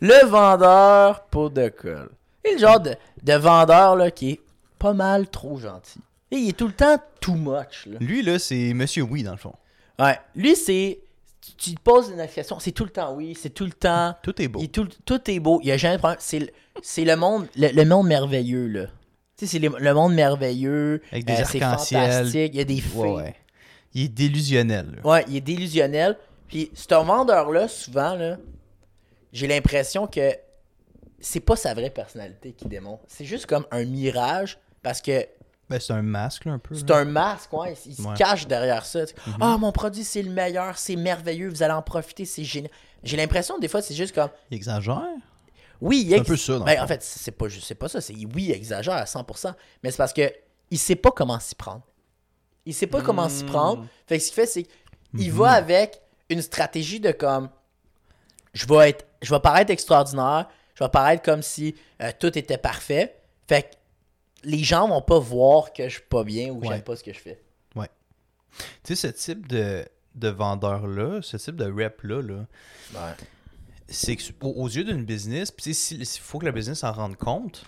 Le vendeur pot de colle. Et le genre de, de vendeur là, qui est pas mal trop gentil. Et il est tout le temps too much. Là. Lui, là, c'est Monsieur Oui, dans le fond. Ouais. Lui, c'est. Tu, tu te poses une question, c'est tout le temps oui, c'est tout le temps. Tout est beau. il est tout, tout est beau. Il y a jamais de problème. C'est le, c'est le monde, le, le monde merveilleux, là. Tu sais, c'est le, monde merveilleux. Avec des euh, c'est fantastique. Il y a des fées. Ouais, ouais. Il est délusionnel. là. Ouais, il est délusionnel. Puis, ce vendeur-là, souvent, là, j'ai l'impression que c'est pas sa vraie personnalité qui démontre. C'est juste comme un mirage parce que Ben, c'est un masque, là, un peu. c'est un masque, ouais. Il se Ouais. cache derrière ça. Ah, mon produit, c'est le meilleur, c'est merveilleux, vous allez en profiter, c'est génial. J'ai l'impression, des fois, c'est juste comme. Il exagère. Oui, il C'est un ex- peu ça, Ben, en fait, c'est pas, pas ça. C'est oui, il exagère à 100%. Mais c'est parce que il sait pas comment s'y prendre. Il sait pas comment Hmm. s'y prendre. Fait que ce qu'il fait, c'est qu'il Mhm. va avec une stratégie de comme je vais être je vais paraître extraordinaire, je vais paraître comme si euh, tout était parfait. Fait que les gens vont pas voir que je suis pas bien ou que Ouais. j'aime pas ce que je fais. Tu sais, ce type de, de vendeur-là, ce type de rep-là, là, Ouais. C'est que aux, yeux d'une business, puis s'il faut que la business en rende compte,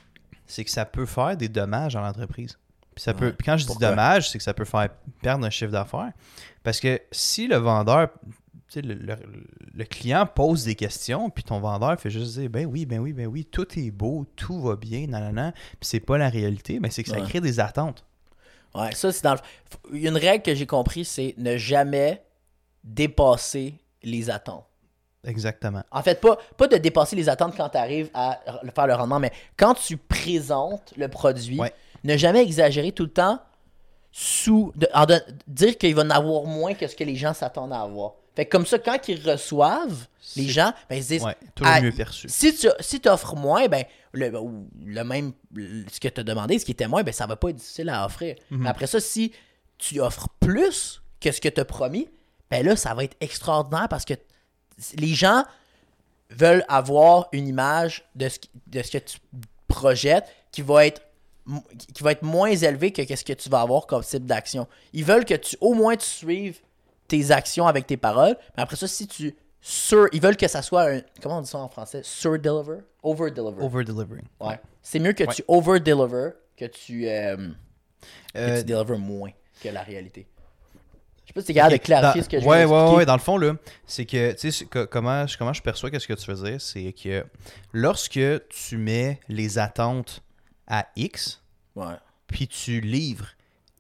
c'est que ça peut faire des dommages à l'entreprise. Puis ça peut, Ouais. puis quand je dis dommages, c'est que ça peut faire perdre un chiffre d'affaires. Parce que si le vendeur, le, le- le client pose des questions, puis ton vendeur fait juste dire ben oui, ben oui, ben oui, tout est beau, tout va bien, nanana, puis c'est pas la réalité, ben c'est que ça Ouais. crée des attentes. Ouais, ça, c'est dans le... Une règle que j'ai compris, c'est ne jamais dépasser les attentes. Exactement. En fait, pas, pas de dépasser les attentes quand tu arrives à faire le rendement, mais quand tu présentes le produit, Ouais. ne jamais exagérer tout le temps sous. de- dire qu'il va en avoir moins que ce que les gens s'attendent à avoir. Fait que comme ça, quand ils reçoivent, les gens, ben, ils se disent Ouais, toujours Ah, mieux perçu. si tu si offres moins, ben, le, ou le même, ce que tu as demandé, ce qui était moins, ben, ça va pas être difficile à offrir. Mhm. Mais après ça, si tu offres plus que ce que tu as promis, ben là, ça va être extraordinaire parce que les gens veulent avoir une image de ce, de ce que tu projettes qui va être qui va être moins élevé que ce que tu vas avoir comme type d'action. Ils veulent que tu au moins tu suives tes actions avec tes paroles, mais après ça si tu sur ils veulent que ça soit un comment on dit ça en français? Sur deliver, over deliver. Over-delivering. Ouais. C'est mieux que Ouais. tu over deliver que tu euh, que Euh, tu deliver moins que la réalité. Je sais pas si t'es capable de clarifier dans- ce que je ouais, viens ouais, ouais, dans le fond, là, c'est que, tu sais, comment, je- comment je perçois qu'est-ce que tu veux dire, c'est que lorsque tu mets les attentes à X, Ouais. puis tu livres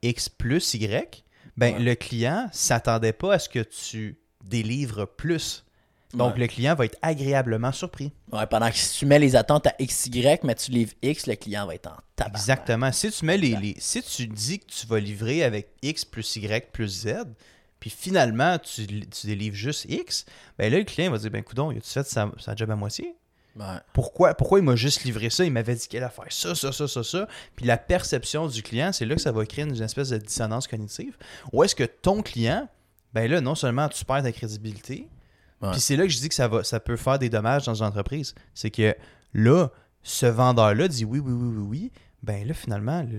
X plus Y, ben Ouais. le client s'attendait pas à ce que tu délivres plus. Donc, Ouais. le client va être agréablement surpris. Ouais, pendant que si tu mets les attentes à XY, mais tu livres X, le client va être en tabac. Exactement. Si tu mets les, si tu dis que tu vas livrer avec X plus Y plus Z, puis finalement tu, tu délivres juste X, ben là le client va dire ben coudon, il a-tu fait sa, sa job à moitié? Ouais. Pourquoi pourquoi il m'a juste livré ça, il m'avait dit qu'elle allait faire ça ça ça ça ça, puis la perception du client, c'est là que ça va créer une espèce de dissonance cognitive. Ou est-ce que ton client ben là non seulement tu perds ta crédibilité, Ouais. puis c'est là que je dis que ça va ça peut faire des dommages dans une entreprise, c'est que là ce vendeur-là dit oui, oui, oui, oui, oui, ben là, finalement, le,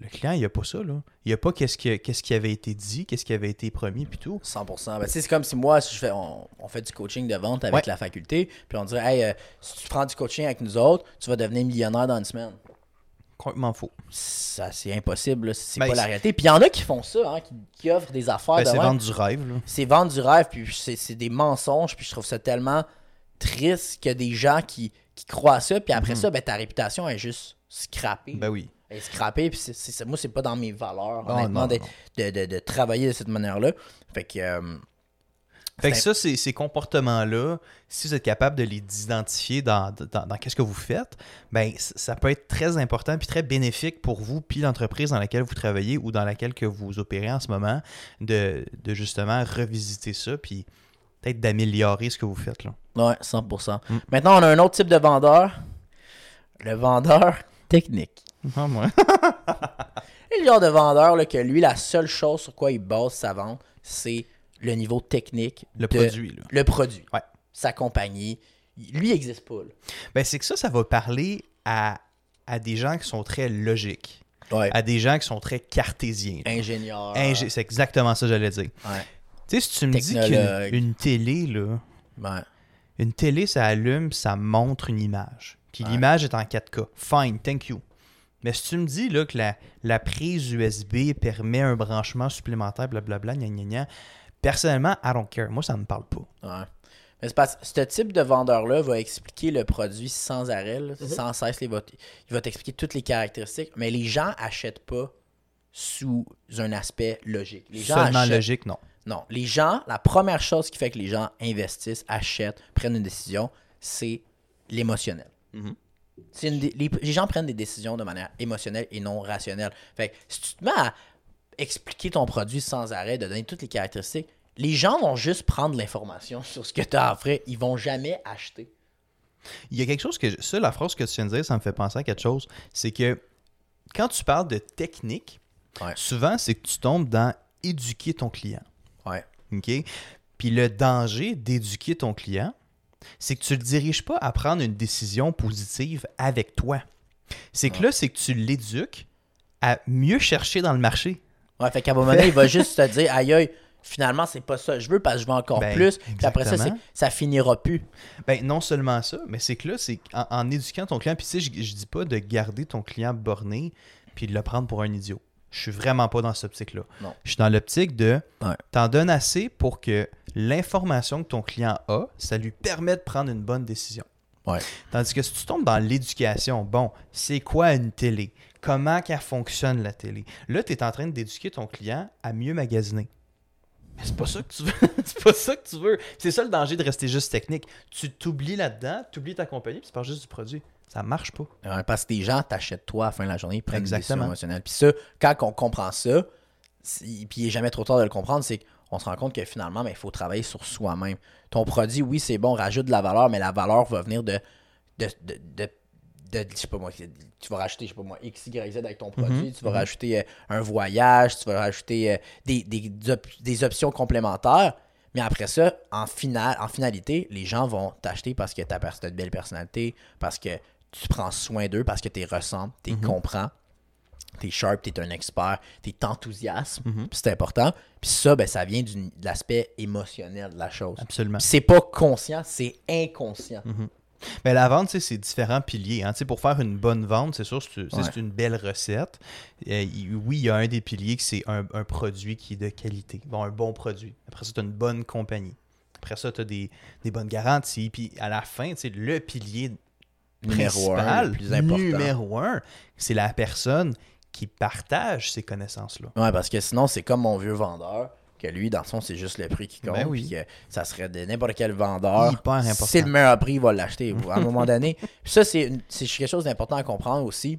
le client, il n'y a pas ça. Là. Il n'y a pas qu'est-ce qui, qu'est-ce qui avait été dit, qu'est-ce qui avait été promis, puis tout. 100%. Ben, c'est comme si moi, si je fais, on, on fait du coaching de vente avec Ouais. la faculté, puis on dirait, hey, euh, si tu prends du coaching avec nous autres, tu vas devenir millionnaire dans une semaine. Complètement faux. Ça, c'est impossible, là. c'est Ben, pas la réalité. Puis il y en a qui font ça, hein, qui, qui offrent des affaires Ben, de c'est vendre du rêve. Là. c'est vendre du rêve, puis c'est des mensonges, puis je trouve ça tellement triste que des gens qui, qui croient à ça, puis après ça, ben, ta réputation est juste scrappée. Mhm. Ben oui. Elle est scrappée, puis c'est- moi, c'est pas dans mes valeurs, Non, honnêtement, non, de, non. de- de- de travailler de cette manière-là. Fait que, euh, Fait que ça, ces, ces comportements-là, si vous êtes capable de les identifier dans, dans, dans qu'est-ce que vous faites, ben ça peut être très important puis très bénéfique pour vous puis l'entreprise dans laquelle vous travaillez ou dans laquelle que vous opérez en ce moment, de, de justement revisiter ça puis peut-être d'améliorer ce que vous faites là. ouais, 100%. Mm. Maintenant, on a un autre type de vendeur, le vendeur technique. Ah, moi. Et le genre de vendeur là, que lui, la seule chose sur quoi il base sa vente, c'est le niveau technique. Le de- produit là. Le produit. Ouais. Sa compagnie. Lui, il n'existe pas. Ben c'est que ça, ça va parler à, à des gens qui sont très logiques, Ouais. à des gens qui sont très cartésiens. là. Ingénieur. Ingé- C'est exactement ça que j'allais dire. Ouais. Tu sais, si tu me dis qu'une une télé, là, Ouais. une télé, ça allume, ça montre une image. Puis l'image est en 4K. Fine, thank you. Mais si tu me dis là, que la, la prise USB permet un branchement supplémentaire, blablabla, gna gna gna, personnellement, I don't care. Moi, ça ne me parle pas. Ouais. Mais c'est parce que ce type de vendeur-là va expliquer le produit sans arrêt, là, Mhm. sans cesse. Il va, t- il va t'expliquer toutes les caractéristiques, mais les gens achètent pas sous un aspect logique. Les gens Seulement achètent- logique, non. Non, les gens, la première chose qui fait que les gens investissent, achètent, prennent une décision, c'est l'émotionnel. Mhm. Les, les gens prennent des décisions de manière émotionnelle et non rationnelle. Fait que si tu te mets à expliquer ton produit sans arrêt, de donner toutes les caractéristiques, les gens vont juste prendre l'information sur ce que tu as à offrir. Ils vont jamais acheter. Il y a quelque chose que. je- Ça, la phrase que tu viens de dire, ça me fait penser à quelque chose. C'est que quand tu parles de technique, Ouais. souvent, c'est que tu tombes dans éduquer ton client. Ouais. OK? Puis le danger d'éduquer ton client, c'est que tu ne le diriges pas à prendre une décision positive avec toi. C'est que là, c'est que tu l'éduques à mieux chercher dans le marché. Ouais, fait qu'à un moment donné, il va juste te dire aïe aïe, finalement, c'est pas ça. que Je veux parce que je veux encore Ben, plus. Puis après ça, ça finira plus. Ben, non seulement ça, mais c'est que là, c'est en, en éduquant ton client, puis tu sais, je, je dis pas de garder ton client borné puis de le prendre pour un idiot. Je suis vraiment pas dans cette optique-là. Non. Je suis dans l'optique de Ouais. t'en donnes assez pour que l'information que ton client a, ça lui permet de prendre une bonne décision. Ouais. Tandis que si tu tombes dans l'éducation, bon, c'est quoi une télé? Comment qu'elle fonctionne la télé? Là, tu es en train d'éduquer ton client à mieux magasiner. Mais c'est pas ça que tu veux. c'est pas ça que tu veux. C'est ça le danger de rester juste technique. Tu t'oublies là-dedans, tu oublies ta compagnie, puis tu parles juste du produit. Ça marche pas. Parce que des gens t'achètent toi à la fin de la journée, ils prennent Exactement. des émotionnelles. Puis ça, quand on comprend ça, puis il n'est jamais trop tard de le comprendre, c'est qu'on se rend compte que finalement, ben, il faut travailler sur soi-même. Ton produit, oui, c'est bon, rajoute de la valeur, mais la valeur va venir de. de, de, de- de- je sais pas moi, tu vas rajouter, je sais pas moi, X, Y, Z avec ton produit, tu vas rajouter euh, un voyage, tu vas rajouter euh, des, des, op- des options complémentaires, mais après ça, en, final, en finalité, les gens vont t'acheter parce que tu as une belle personnalité, parce que tu prends soin d'eux, parce que tu les ressembles, tu les comprends, tu es sharp, tu es un expert, tu es enthousiaste, c'est important. Puis ça, ben, ça vient du- de l'aspect émotionnel de la chose. Absolument. C'est pas conscient, c'est inconscient. Mais la vente, c'est différents piliers. hein. Pour faire une bonne vente, c'est sûr, c'est Ouais. une belle recette. Euh, oui, il y a un des piliers que c'est un, un produit qui est de qualité. Bon, un bon produit. Après ça, tu as une bonne compagnie. Après ça, tu as des, des bonnes garanties. Puis à la fin, le pilier Numéro principal, le plus important. numéro un, c'est la personne qui partage ces connaissances-là. Ouais, parce que sinon, c'est comme mon vieux vendeur. Que lui, dans le fond, c'est juste le prix qui compte. Ben oui. puis que ça serait de n'importe quel vendeur. Hyper important. C'est le meilleur prix, il va l'acheter. À un moment donné. Ça, c'est quelque chose d'important à comprendre aussi.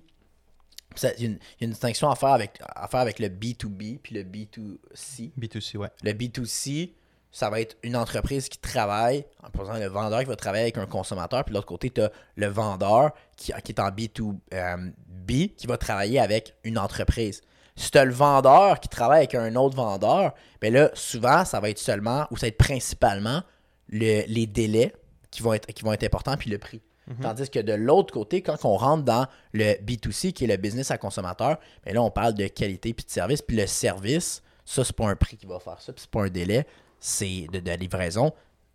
Il y, a une- distinction à faire, avec, à faire avec le B2B puis le B2C. B2C, ouais. Le B2C, ça va être une entreprise qui travaille, en posant le vendeur qui va travailler avec un consommateur, puis de l'autre côté, tu as le vendeur qui, qui est en B2B, qui va travailler avec une entreprise. Si tu as le vendeur qui travaille avec un autre vendeur, ben là, souvent, ça va être seulement, ou ça va être principalement, le- les délais qui vont, être, qui vont être importants, puis le prix. Tandis que de l'autre côté, quand on rentre dans le B2C, qui est le business à consommateur, ben là, on parle de qualité puis de service. Puis le service, ça, c'est pas un prix qui va faire ça, puis c'est pas un délai, c'est de, de livraison,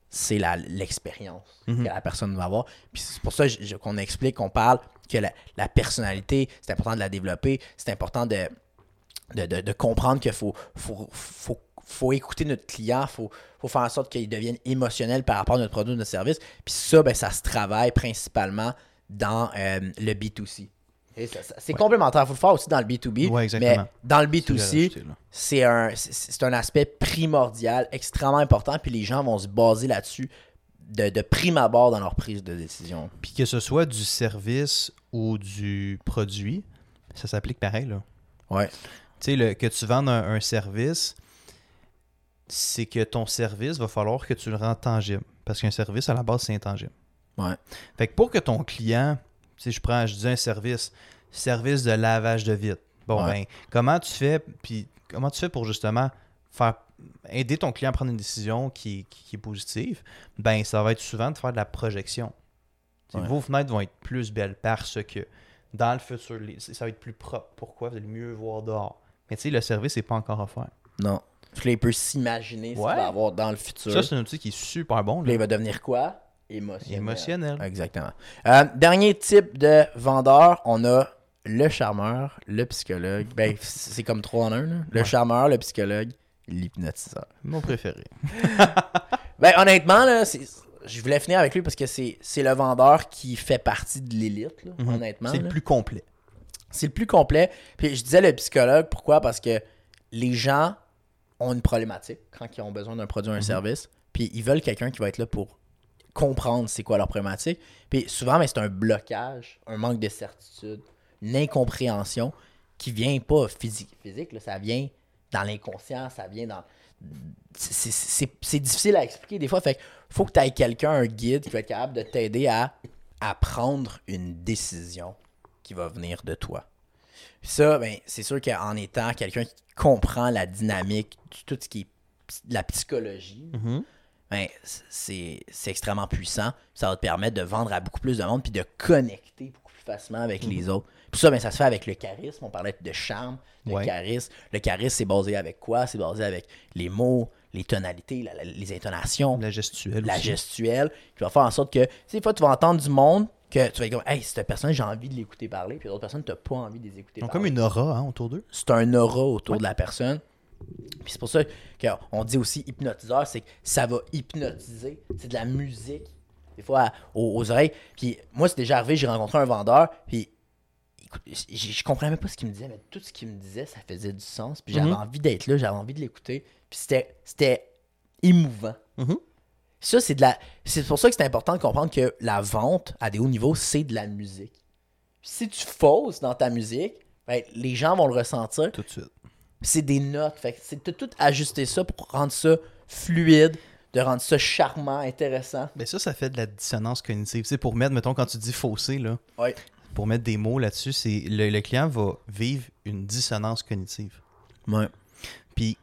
c'est l'expérience que la personne va avoir. Puis c'est pour ça qu'on explique, qu'on parle que la, la personnalité, c'est important de la développer, c'est important de, de, de- de comprendre qu'il faut, faut, faut, faut écouter notre client, il faut, faut faire en sorte qu'il devienne émotionnel par rapport à notre produit ou notre service. Puis ça, ben, ça se travaille principalement dans euh, le B2C. Et ça- ça- c'est complémentaire, il faut le faire aussi dans le B2B. Ouais, exactement. Mais dans le C'est ce que j'allais B2C, ajouter, là. c'est un, un aspect primordial, extrêmement important, puis les gens vont se baser là-dessus de, de prime abord dans leur prise de décision. Puis que ce soit du service ou du produit, ça s'applique pareil, là. Ouais. Tu sais, que tu vendes un, un service, c'est que ton service, va falloir que tu le rends tangible. Parce qu'un service, à la base, c'est intangible. Ouais. Fait que pour que ton client, si je prends, je dis un service, service de lavage de vitre. Bon, Ouais. ben, comment tu fais, puis comment tu fais pour justement faire aider ton client à prendre une décision qui, est- qui est positive? Ben, ça va être souvent de faire de la projection. Ouais. Vos fenêtres vont être plus belles parce que dans le futur, ça va être plus propre. Pourquoi? Vous allez mieux voir dehors. Mais tu sais, le service n'est pas encore offert. Non. Puis là, il peut s'imaginer ce qu'il va avoir dans le futur. Ça, c'est un outil qui est super bon. Là, il va devenir quoi? Émotionnel. Émotionnel. Exactement. Euh, dernier type de vendeur, on a le charmeur, le psychologue. Ben, c'est comme trois en un. là. Le Ouais. charmeur, le psychologue, l'hypnotiseur. Mon préféré. Ben, honnêtement, là, c'est- je voulais finir avec lui parce que c'est c'est le vendeur qui fait partie de l'élite, là, Mhm. honnêtement. C'est le plus complet. C'est le plus complet. Puis je disais le psychologue, pourquoi? Parce que les gens ont une problématique quand ils ont besoin d'un produit ou un service. Puis ils veulent quelqu'un qui va être là pour comprendre c'est quoi leur problématique. Puis souvent, mais c'est un blocage, un manque de certitude, une incompréhension qui vient pas physique. Physique, là, ça vient dans l'inconscient, ça vient dans. c'est- difficile à expliquer des fois. Fait que faut que tu aies quelqu'un, un guide, qui va être capable de t'aider à, à prendre une décision qui va venir de toi. Ça, ben, c'est sûr qu'en étant quelqu'un qui comprend la dynamique de tout ce qui est de la psychologie, ben, c'est extrêmement puissant. Ça va te permettre de vendre à beaucoup plus de monde puis de connecter beaucoup plus facilement avec les autres. Puis ça, ben, ça se fait avec le charisme. On parlait de charme, de Ouais. charisme. Le charisme, c'est basé avec quoi? C'est basé avec les mots, les tonalités, la- la- les intonations La gestuelle la aussi. gestuelle, qui va faire en sorte que, des fois, tu vas entendre du monde que tu vas être comme, hey, cette personne, j'ai envie de l'écouter parler, puis d'autres personnes, tu n'as pas envie de les écouter Ils ont parler. comme une aura hein, autour d'eux. C'est un aura autour de la personne. Puis c'est pour ça qu'on dit aussi hypnotiseur, c'est que ça va hypnotiser. C'est de la musique, des fois, aux, aux oreilles. Puis moi, c'est déjà arrivé, j'ai rencontré un vendeur, puis écoute, je, je comprenais même pas ce qu'il me disait, mais tout ce qu'il me disait, ça faisait du sens. Puis j'avais Mhm. envie d'être là, j'avais envie de l'écouter. Puis c'était, c'était émouvant. Mhm. Ça, c'est de la. C'est pour ça que c'est important de comprendre que la vente à des hauts niveaux, c'est de la musique. Si tu fausses dans ta musique, ben, les gens vont le ressentir. Tout de suite. C'est des notes. Fait c'est de tout ajuster ça pour rendre ça fluide, de rendre ça charmant, intéressant. Mais ça, ça fait de la dissonance cognitive. Sais, pour mettre, mettons, quand tu dis faussé, là, Ouais. pour mettre des mots là-dessus, c'est le, le client va vivre une dissonance cognitive. Ouais. Puis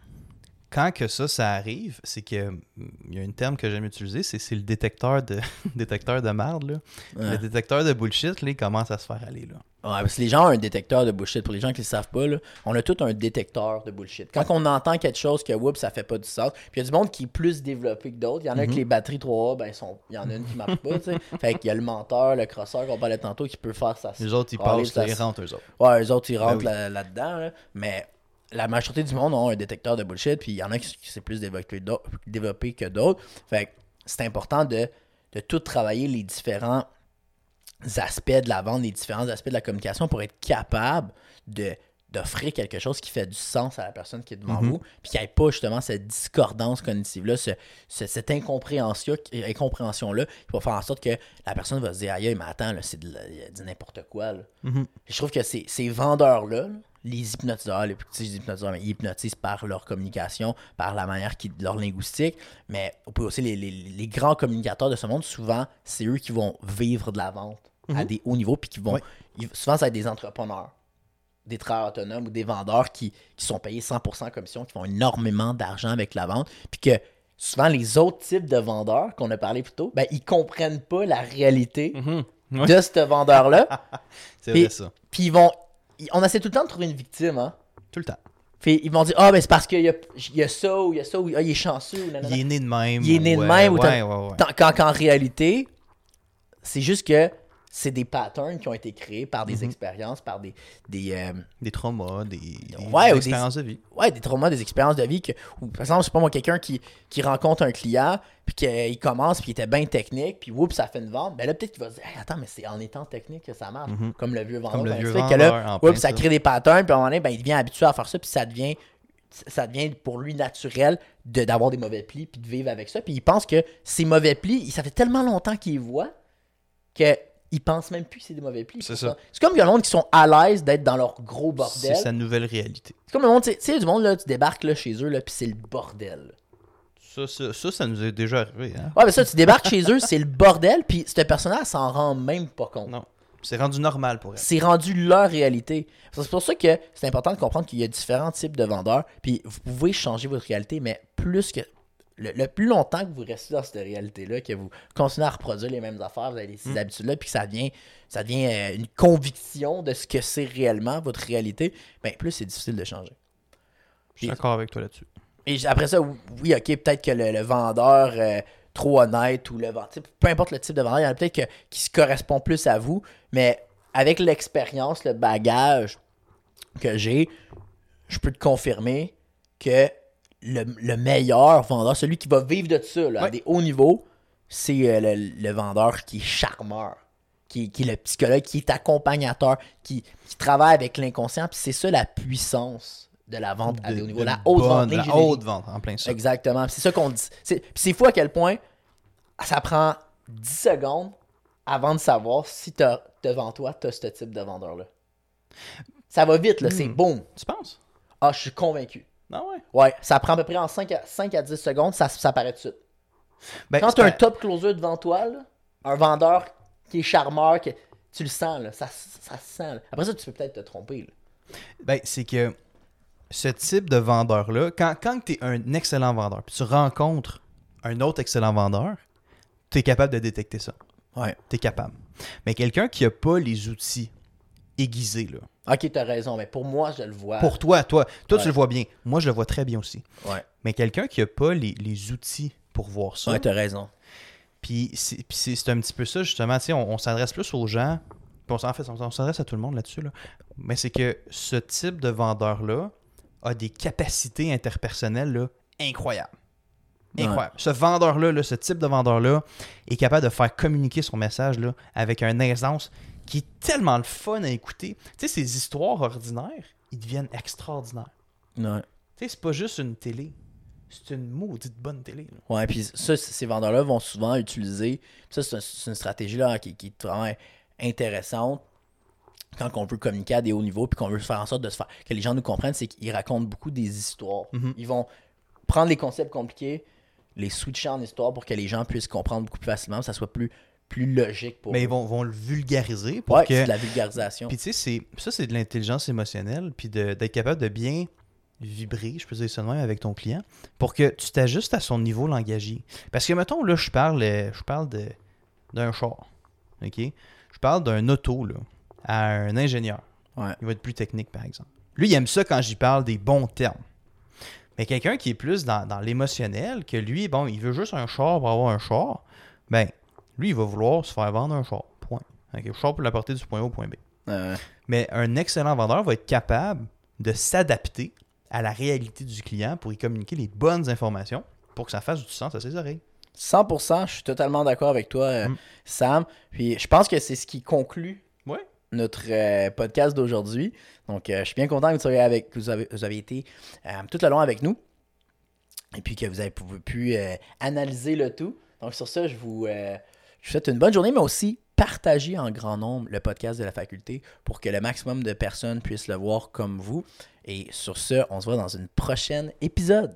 quand que ça, ça arrive, c'est que hum, il y a un terme que j'aime utiliser, c'est le détecteur de détecteur de merde. Là. Ouais. Le détecteur de bullshit, là, il commence à se faire aller. Là. Ouais, parce que les gens ont un détecteur de bullshit. Pour les gens qui ne le savent pas, là, on a tout un détecteur de bullshit. Quand on entend quelque chose que whoop, ça fait pas du sens. Puis il y a du monde qui est plus développé que d'autres. Il y en a que les batteries 3A, ben, sont... il y en a une qui marche pas. tu sais. fait qu'il y a le menteur, le crosseur qu'on parlait tantôt qui peut faire ça. Les autres, ils passent, ils rentrent eux autres. Ouais, eux autres, ils rentrent oui. là- là-dedans. là. Mais la majorité du monde ont un détecteur de bullshit, puis il y en a qui, qui c'est plus développé, que d'autres. Fait que c'est important de, de tout travailler les différents aspects de la vente, les différents aspects de la communication pour être capable de d'offrir quelque chose qui fait du sens à la personne qui est devant Mhm. vous, puis qu'il n'y ait pas justement cette discordance cognitive-là, ce- ce- cette incompréhension- incompréhension-là, qui va faire en sorte que la personne va se dire Aïe, mais attends, là, c'est de, n'importe quoi. là. Mhm. Je trouve que ces, ces vendeurs-là, là, les hypnotiseurs, les petits hypnotiseurs, mais ils hypnotisent par leur communication, par la manière qui, leur linguistique, mais on peut aussi les, les- les grands communicateurs de ce monde, souvent, c'est eux qui vont vivre de la vente à des hauts niveaux, puis qui vont. Oui. ils- souvent, ça va être des entrepreneurs, des travailleurs autonomes ou des vendeurs qui, qui sont payés 100% commission, qui font énormément d'argent avec la vente, puis que souvent, les autres types de vendeurs qu'on a parlé plus tôt, ben, ils comprennent pas la réalité Mhm. De ce vendeur-là. C'est vrai ça. Puis ils vont. On essaie tout le temps de trouver une victime, hein. Tout le temps. Ils vont dire Ah, ben c'est parce qu'il y a, il y a ça ou il y a ça ou ah, il est chanceux. Ou. Il est né de même. Il est né de ouais, même, ou Ouais, ouais. Tant- Quand, qu'en réalité, c'est juste que c'est des patterns qui ont été créés par Mhm. des expériences, par des. des euh, Des traumas, des, des- Ouais, des expériences de vie. ouais, des traumas, des expériences de vie. Que, ou, par exemple, c'est pas moi, quelqu'un qui, qui rencontre un client, puis qu'il commence, puis il était bien technique, puis oups, ça fait une vente. Ben là, peut-être qu'il va se dire Hey, Attends, mais c'est en étant technique que ça marche. Comme le vieux vendeur. Mhm. Comme le ben, vieux que là, oups, ça crée des patterns, puis à un moment donné, ben, il devient habitué à faire ça, puis ça devient ça devient pour lui naturel de- d'avoir des mauvais plis puis de vivre avec ça. Puis il pense que ces mauvais plis, ça fait tellement longtemps qu'il voit qu'il pense même plus que c'est des mauvais plis. C'est ça. C'est comme il y a le monde qui sont à l'aise d'être dans leur gros C'est bordel. sa nouvelle réalité. C'est comme le monde, tu sais- du monde, là, tu débarques là, chez eux, là, puis c'est le bordel. Ça, ça, ça, ça nous est déjà arrivé. Hein? Ouais, mais ça, tu débarques chez eux, c'est le bordel, puis ce personnage s'en rend même pas compte. Non. C'est rendu normal pour elle. C'est rendu leur réalité. C'est pour ça que c'est important de comprendre qu'il y a différents types de vendeurs, puis vous pouvez changer votre réalité, mais plus que. Le, le plus longtemps que vous restez dans cette réalité-là, que vous continuez à reproduire les mêmes affaires, vous avez ces habitudes-là, puis que ça devient, ça devient euh, une conviction de ce que c'est réellement votre réalité, ben plus c'est difficile de changer. Je suis d'accord avec toi là-dessus. Et après ça, oui, ok, peut-être que le, le vendeur euh, trop honnête ou le vendeur, peu importe le type de vendeur, il y en a peut-être que- qui se correspond plus à vous, mais avec l'expérience, le bagage que j'ai, je peux te confirmer que le, le meilleur vendeur, celui qui va vivre de ça là, à des hauts niveaux, c'est euh, le, le vendeur qui est charmeur. Qui, qui est le psychologue, qui est accompagnateur, qui, qui travaille avec l'inconscient. Puis c'est ça la puissance de la vente à De- des hauts niveaux. de La haute vente. La haute vente, en plein ça. Exactement. C'est ça qu'on dit. C'est- Puis c'est fou à quel point ça prend 10 secondes avant de savoir si t'as- devant toi, tu as ce type de vendeur-là. Ça va vite, là. C'est Hmm. boum. Tu penses? Ah, je suis convaincu. Ah ouais. Ouais, ça prend à peu près en 5 à, 5 à 10 secondes, ça, ça paraît tout de suite. Ben, Quand tu as un top closer devant toi, là, un vendeur qui est charmeur, que tu le sens, là, ça, ça se sent. là. Après ça, tu peux peut-être te tromper. là. Ben, c'est que ce type de vendeur-là, quand, quand tu es un excellent vendeur, puis tu rencontres un autre excellent vendeur, tu es capable de détecter ça. Ouais. Tu es capable. Mais quelqu'un qui n'a pas les outils aiguisés, là, Ok, t'as raison, mais pour moi, je le vois. pour toi, toi, toi Ouais. tu le vois bien. Moi, je le vois très bien aussi. Ouais, Mais quelqu'un qui n'a pas les, les outils pour voir ça, ouais t'as raison. Puis c'est puis c'est- c'est un petit peu ça, justement. On, on s'adresse plus aux gens. Puis on, en fait, on, on s'adresse à tout le monde là-dessus. Là. Mais c'est que ce type de vendeur-là a des capacités interpersonnelles là, incroyables. Ouais. Incroyable. Ce vendeur-là, là, ce type de vendeur-là, est capable de faire communiquer son message là, avec un aisance qui est tellement le fun à écouter. Tu sais, ces histoires ordinaires, ils deviennent extraordinaires. Ouais. Tu sais, c'est pas juste une télé. C'est une maudite bonne télé. là. Ouais, puis ça, ces vendeurs-là vont souvent utiliser. Ça, c'est un- c'est une stratégie là, qui, qui est vraiment intéressante quand on veut communiquer à des hauts niveaux puis qu'on veut faire en sorte de se faire que les gens nous comprennent, c'est qu'ils racontent beaucoup des histoires. Mhm. Ils vont prendre les concepts compliqués, les switcher en histoire pour que les gens puissent comprendre beaucoup plus facilement, que ça soit plus, plus logique pour Mais eux. ils vont, vont le vulgariser pour Ouais, que c'est de la vulgarisation. Puis tu sais, c'est- ça, c'est de l'intelligence émotionnelle, puis d'être capable de bien vibrer, je peux dire ça de même, avec ton client, pour que tu t'ajustes à son niveau langagier. Parce que, mettons, là, je parle, euh, je parle de- d'un char, OK? Je parle d'un auto, là, à un ingénieur. Ouais. Il va être plus technique, par exemple. Lui, il aime ça quand j'y parle des bons termes. Mais quelqu'un qui est plus dans, dans l'émotionnel, que lui, bon, il veut juste un char pour avoir un char, ben, lui, il va vouloir se faire vendre un char. Point. OK? Le char pour l'apporter du point A au point B. Euh, Mais un excellent vendeur va être capable de s'adapter à la réalité du client pour y communiquer les bonnes informations pour que ça fasse du sens à ses oreilles. 100%, je suis totalement d'accord avec toi, euh, Mm. Sam. Puis je pense que c'est ce qui conclut Ouais. notre euh, podcast d'aujourd'hui. Donc, euh, je suis bien content que vous, soyez avec, que vous, avez, vous avez été euh, tout le long avec nous. Et puis que vous avez pu, pu, analyser le tout. Donc, sur ça, je vous, je vous souhaite une bonne journée, mais aussi partager en grand nombre le podcast de la faculté pour que le maximum de personnes puissent le voir comme vous. Et sur ce, on se voit dans une prochaine épisode.